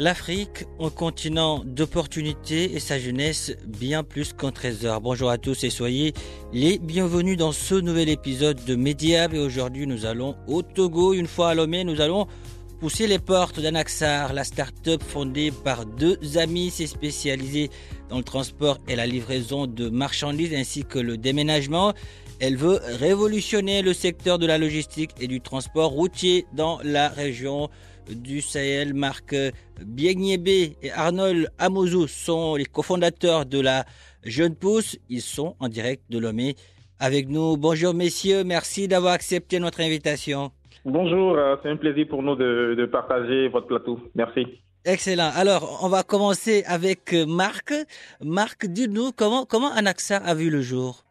L'Afrique, un continent d'opportunités et sa jeunesse bien plus qu'un trésor. Bonjour à tous et soyez les bienvenus dans ce nouvel épisode de Mediab. Et aujourd'hui, nous allons au Togo. Une fois à Lomé, nous allons pousser les portes d'Anaxar, la start-up fondée par deux amis. C'est spécialisé dans le transport et la livraison de marchandises ainsi que le déménagement. Elle veut révolutionner le secteur de la logistique et du transport routier dans la région du Sahel, Marc Biegniébé et Arnold Amozou sont les cofondateurs de la Jeune Pousse. Ils sont en direct de Lomé avec nous. Bonjour messieurs, merci d'avoir accepté notre invitation. Bonjour, euh, c'est un plaisir pour nous de, de partager votre plateau. Merci. Excellent. Alors, on va commencer avec Marc. Marc, dis-nous comment, comment Anaxa a vu le jour?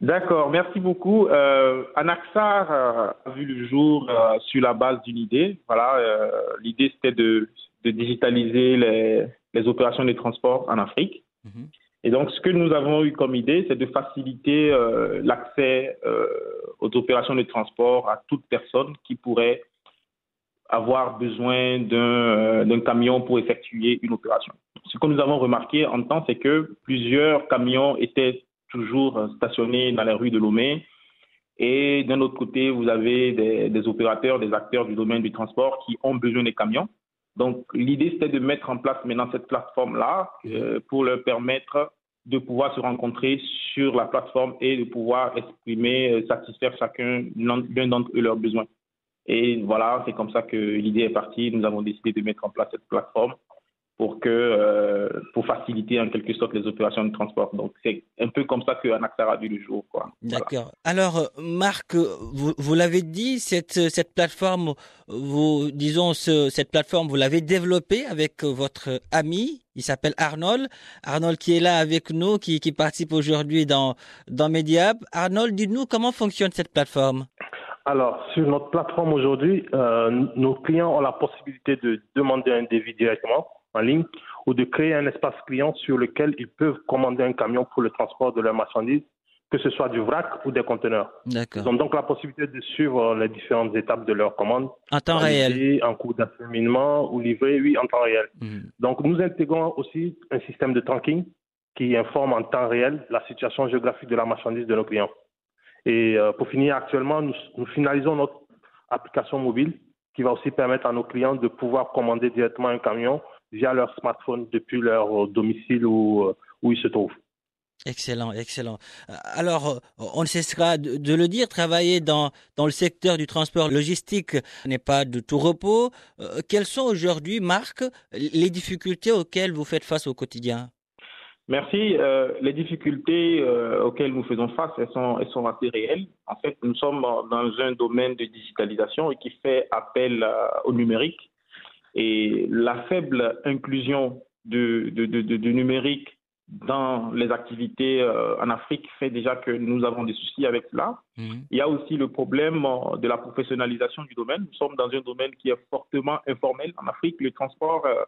D'accord, merci beaucoup. Euh, Anaxar euh, a vu le jour euh, sur la base d'une idée. Voilà, euh, l'idée c'était de, de, digitaliser les, les, opérations de transport en Afrique. -hmm. Et donc, ce que nous avons eu comme idée, c'est de faciliter euh, l'accès aux opérations de transport à toute personne qui pourrait avoir besoin d'un camion pour effectuer une opération. Ce que nous avons remarqué en temps, c'est que plusieurs camions étaient toujours stationnés dans les rues de Lomé. Et d'un autre côté, vous avez des, opérateurs, des acteurs du domaine du transport qui ont besoin des camions. Donc, l'idée, c'était de mettre en place maintenant cette plateforme-là euh, pour leur permettre de pouvoir se rencontrer sur la plateforme et de pouvoir exprimer, euh, satisfaire chacun d'un d'entre eux leurs besoins. Et voilà, c'est comme ça que l'idée est partie. Nous avons décidé de mettre en place cette plateforme pour que euh, pour faciliter en quelque sorte les opérations de transport. Donc c'est un peu comme ça que Anaxar a vu le jour. D'accord. Voilà. Alors Marc, vous, vous l'avez dit, cette cette plateforme, vous disons ce, cette plateforme, vous l'avez développée avec votre ami. Il s'appelle Arnold. Arnold qui est là avec nous, qui, qui participe aujourd'hui dans dans Mediab. Arnold, dites-nous comment fonctionne cette plateforme. Alors, sur notre plateforme aujourd'hui, euh, nos clients ont la possibilité de demander un devis directement en ligne ou de créer un espace client sur lequel ils peuvent commander un camion pour le transport de leurs marchandises, que ce soit du vrac ou des conteneurs. Ils ont donc la possibilité de suivre les différentes étapes de leur commande. En temps réel. En cours d'acheminement ou livré, oui, en temps réel. Mmh. Donc, nous intégrons aussi un système de tracking qui informe en temps réel la situation géographique de la marchandise de nos clients. Et euh, pour finir, actuellement, nous, nous finalisons notre application mobile qui va aussi permettre à nos clients de pouvoir commander directement un camion via leur smartphone depuis leur domicile où, où ils se trouvent. Excellent, excellent. Alors, on ne cessera de le dire, travailler dans, dans le secteur du transport logistique n'est pas de tout repos. Euh, quelles sont aujourd'hui, Marc, les difficultés auxquelles vous faites face au quotidien? Merci. Euh, les difficultés euh, auxquelles nous faisons face, elles sont, elles sont assez réelles. En fait, nous sommes dans un domaine de digitalisation et qui fait appel euh, au numérique. Et la faible inclusion de numérique dans les activités euh, en Afrique fait déjà que nous avons des soucis avec cela. Mmh. Il y a aussi le problème de la professionnalisation du domaine. Nous sommes dans un domaine qui est fortement informel. En Afrique, le transport euh,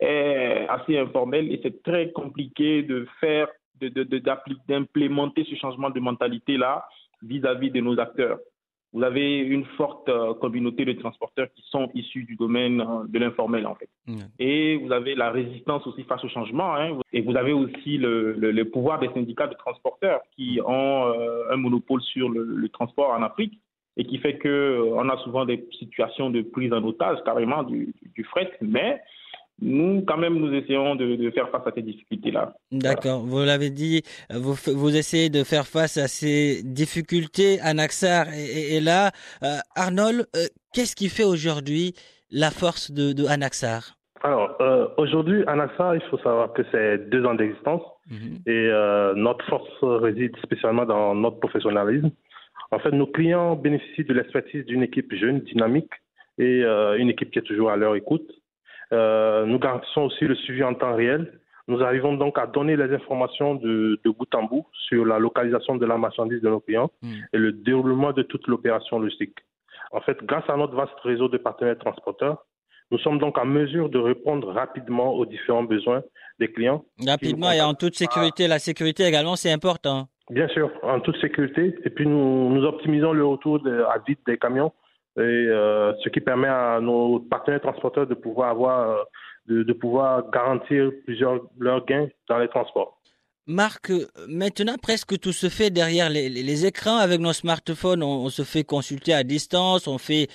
est assez informel et c'est très compliqué de faire, d'implémenter de, de, ce changement de mentalité-là vis-à-vis de nos acteurs vous avez une forte euh, communauté de transporteurs qui sont issus du domaine euh, de l'informel, en fait. Mmh. Et vous avez la résistance aussi face au changement. Hein, et vous avez aussi le, le, le, pouvoir des syndicats de transporteurs qui ont euh, un monopole sur le, le, transport en Afrique et qui fait que euh, on a souvent des situations de prise en otage carrément du, du, du fret. Mais nous, quand même, nous essayons de, faire face à ces difficultés-là. D'accord. Vous l'avez dit, vous, vous essayez de faire face à ces difficultés. Anaxar et, et là, euh, Arnold, euh, qu'est-ce qui fait aujourd'hui la force de, de Anaxar? Alors, euh, aujourd'hui, Anaxar, il faut savoir que c'est deux ans d'existence mhm. et notre force réside spécialement dans notre professionnalisme. En fait, nos clients bénéficient de l'expertise d'une équipe jeune, dynamique et une équipe qui est toujours à leur écoute. Euh, nous garantissons aussi le suivi en temps réel. Nous arrivons donc à donner les informations de, bout en bout sur la localisation de la marchandise de nos clients hmm. et le déroulement de toute l'opération logistique. En fait, grâce à notre vaste réseau de partenaires transporteurs, nous sommes donc en mesure de répondre rapidement aux différents besoins des clients. Rapidement et en toute sécurité. La sécurité également, c'est important. Bien sûr, en toute sécurité. Et puis nous, nous optimisons le retour à vide des camions et euh, ce qui permet à nos partenaires transporteurs de pouvoir avoir euh, de, pouvoir garantir plusieurs leurs gains dans les transports. Marc, maintenant presque tout se fait derrière les, écrans avec nos smartphones. On, se fait consulter à distance, on fait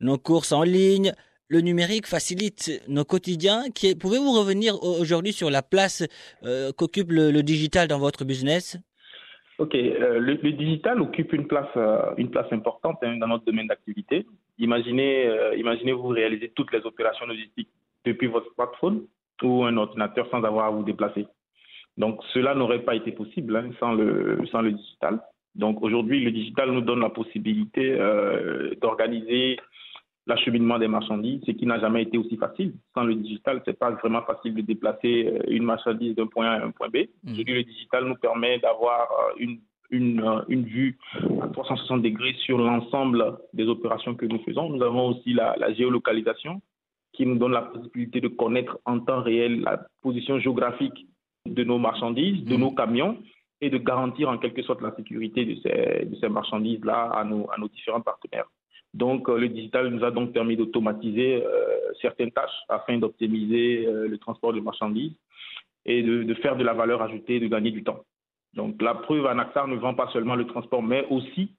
nos courses en ligne. Le numérique facilite nos quotidiens. Pouvez-vous revenir aujourd'hui sur la place euh, qu'occupe le digital dans votre business? Ok, euh, le, digital occupe une place, euh, importante hein, dans notre domaine d'activité. Imaginez, euh, imaginez vous réaliser toutes les opérations logistiques depuis votre smartphone ou un ordinateur sans avoir à vous déplacer. Donc cela n'aurait pas été possible hein, sans le digital. Donc aujourd'hui, le digital nous donne la possibilité d'organiser l'acheminement des marchandises, ce qui n'a jamais été aussi facile. Sans le digital, c'est pas vraiment facile de déplacer euh, une marchandise d'un point A à un point B. Mm. Aujourd'hui, le digital nous permet d'avoir euh, une, une, euh, une, vue à 360 degrés sur l'ensemble des opérations que nous faisons. Nous avons aussi la, la, géolocalisation qui nous donne la possibilité de connaître en temps réel la position géographique de nos marchandises, de mm. nos camions et de garantir en quelque sorte la sécurité de ces, de ces marchandises-là à nos, à nos différents partenaires. Donc, euh, le digital nous a donc permis d'automatiser euh, certaines tâches afin d'optimiser euh, le transport de marchandises et de, faire de la valeur ajoutée, de gagner du temps. Donc, la preuve, Anaxar ne vend pas seulement le transport, mais aussi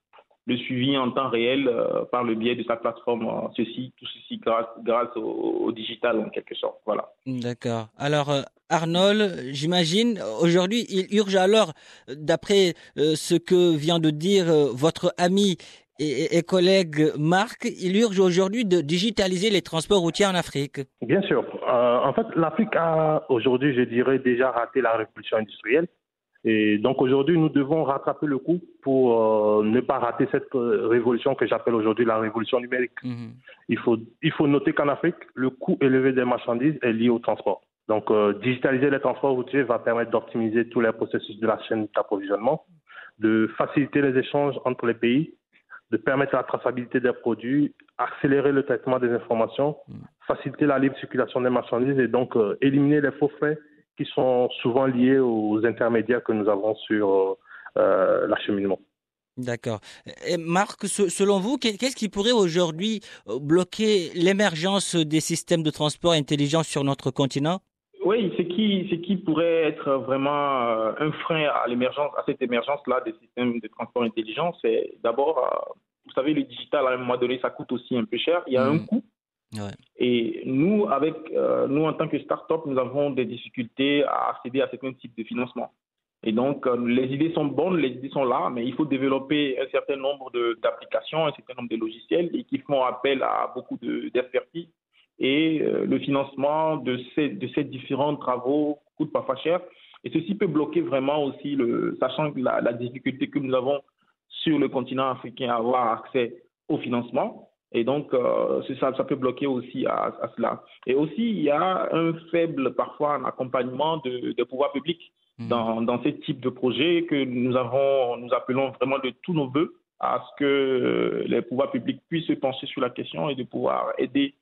le suivi en temps réel par le biais de sa plateforme. Ceci, tout ceci grâce, au, digital en quelque sorte. Voilà. D'accord. Alors, Arnold, j'imagine, aujourd'hui, il urge alors, d'après ce que vient de dire votre ami et, collègue Marc, il urge aujourd'hui de digitaliser les transports routiers en Afrique. Bien sûr. Euh, en fait, l'Afrique a aujourd'hui, je dirais, déjà raté la révolution industrielle. Et donc aujourd'hui, nous devons rattraper le coup pour euh, ne pas rater cette euh, révolution que j'appelle aujourd'hui la révolution numérique. Mhm. Il, faut, il faut noter qu'en Afrique, le coût élevé des marchandises est lié au transport. Donc digitaliser les transports routiers va permettre d'optimiser tous les processus de la chaîne d'approvisionnement, de faciliter les échanges entre les pays de permettre la traçabilité des produits, accélérer le traitement des informations, mm. faciliter la libre circulation des marchandises et donc euh, éliminer les faux frais qui sont souvent liés aux intermédiaires que nous avons sur euh, euh, l'acheminement. D'accord. Marc, selon vous, qu'est-ce qui pourrait aujourd'hui bloquer l'émergence des systèmes de transport intelligents sur notre continent? Oui, ce qui, ce qui pourrait être vraiment un frein à l'émergence, à cette émergence-là des systèmes de transport intelligents, c'est d'abord, euh, vous savez, le digital à un moment donné, ça coûte aussi un peu cher. Il y a un mmh. coût. Et nous, avec euh, nous en tant que start-up, nous avons des difficultés à accéder à certains types de financement. Et donc, les idées sont bonnes, les idées sont là, mais il faut développer un certain nombre d'applications, un certain nombre de logiciels et qui font appel à beaucoup d'expertise et euh, le financement de ces, de ces différents travaux coûte parfois cher. Et ceci peut bloquer vraiment aussi, le, sachant la, la difficulté que nous avons sur le continent africain à avoir accès au financement. Et donc, euh, ça, ça peut bloquer aussi à, à, cela. Et aussi, il y a un faible, parfois, un accompagnement de, de pouvoirs publics mmh. dans, dans ce type de projet que nous avons, nous appelons vraiment de tous nos voeux à ce que les pouvoirs publics puissent se pencher sur la question et de pouvoir aider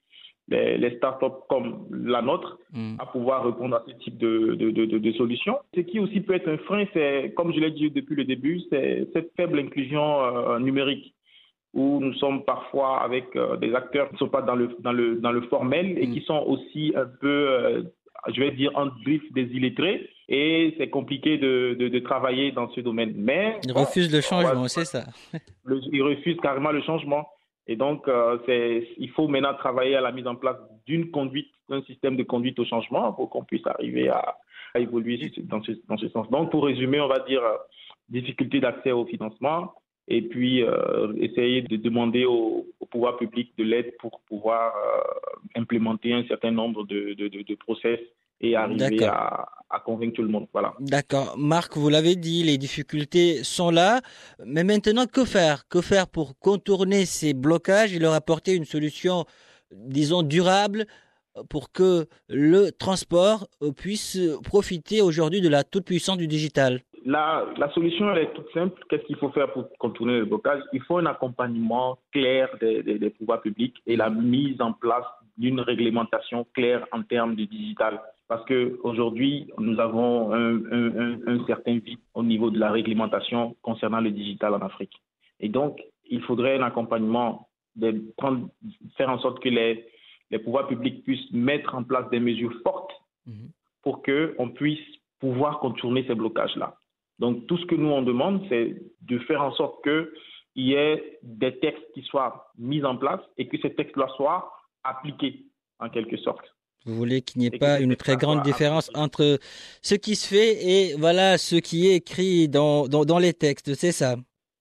les, les startups comme la nôtre mm. à pouvoir répondre à ce type de, de, de, de, solutions. Ce qui aussi peut être un frein, c'est, comme je l'ai dit depuis le début, c'est cette faible inclusion euh, numérique où nous sommes parfois avec euh, des acteurs qui ne sont pas dans le, dans le, dans le formel et mm. qui sont aussi un peu, euh, je vais dire, en griffe des illettrés. Et c'est compliqué de, de, de, travailler dans ce domaine. Mais ils refusent le changement, c'est ça. ils refusent carrément le changement. Et donc, il faut maintenant travailler à la mise en place d'une conduite, d'un système de conduite au changement pour qu'on puisse arriver à, évoluer dans ce, sens. Donc, pour résumer, on va dire difficulté d'accès au financement, et puis euh, essayer de demander au, pouvoir public de l'aide pour pouvoir euh, implémenter un certain nombre de, de, de, process et arriver à, à, convaincre tout le monde. Voilà. D'accord. Marc, vous l'avez dit, les difficultés sont là. Mais maintenant, que faire? Que faire pour contourner ces blocages et leur apporter une solution, disons, durable pour que le transport puisse profiter aujourd'hui de la toute-puissance du digital? La, la, solution, elle est toute simple. Qu'est-ce qu'il faut faire pour contourner le blocage? Il faut un accompagnement clair des, des, pouvoirs publics et la mise en place d'une réglementation claire en termes de digital. Parce qu'aujourd'hui, nous avons un, un, un, certain vide au niveau de la réglementation concernant le digital en Afrique. Et donc, il faudrait un accompagnement, de prendre, faire en sorte que les, les pouvoirs publics puissent mettre en place des mesures fortes mhm. pour qu'on puisse pouvoir contourner ces blocages-là. Donc, tout ce que nous, on demande, c'est de faire en sorte qu'il y ait des textes qui soient mis en place et que ces textes-là soient appliqués, en quelque sorte. Vous voulez qu'il n'y ait pas une très grande différence entre ce qui se fait et voilà ce qui est écrit dans, dans, les textes, c'est ça?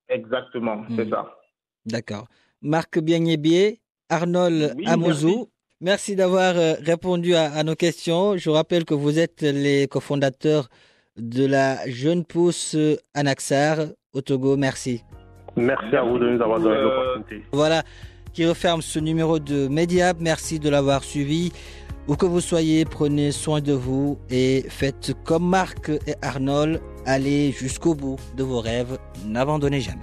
Exactement, c'est hmm. ça. D'accord. Marc Biagnébier, Arnold Amozou, merci d'avoir euh, répondu à, à, nos questions. Je vous rappelle que vous êtes les cofondateurs de la jeune pousse Anaxar au Togo. Merci. Merci à vous de nous avoir donné euh, l'opportunité. Voilà qui referme ce numéro de Mediap. Merci de l'avoir suivi. Où que vous soyez, prenez soin de vous et faites comme Marc et Arnold, allez jusqu'au bout de vos rêves, n'abandonnez jamais.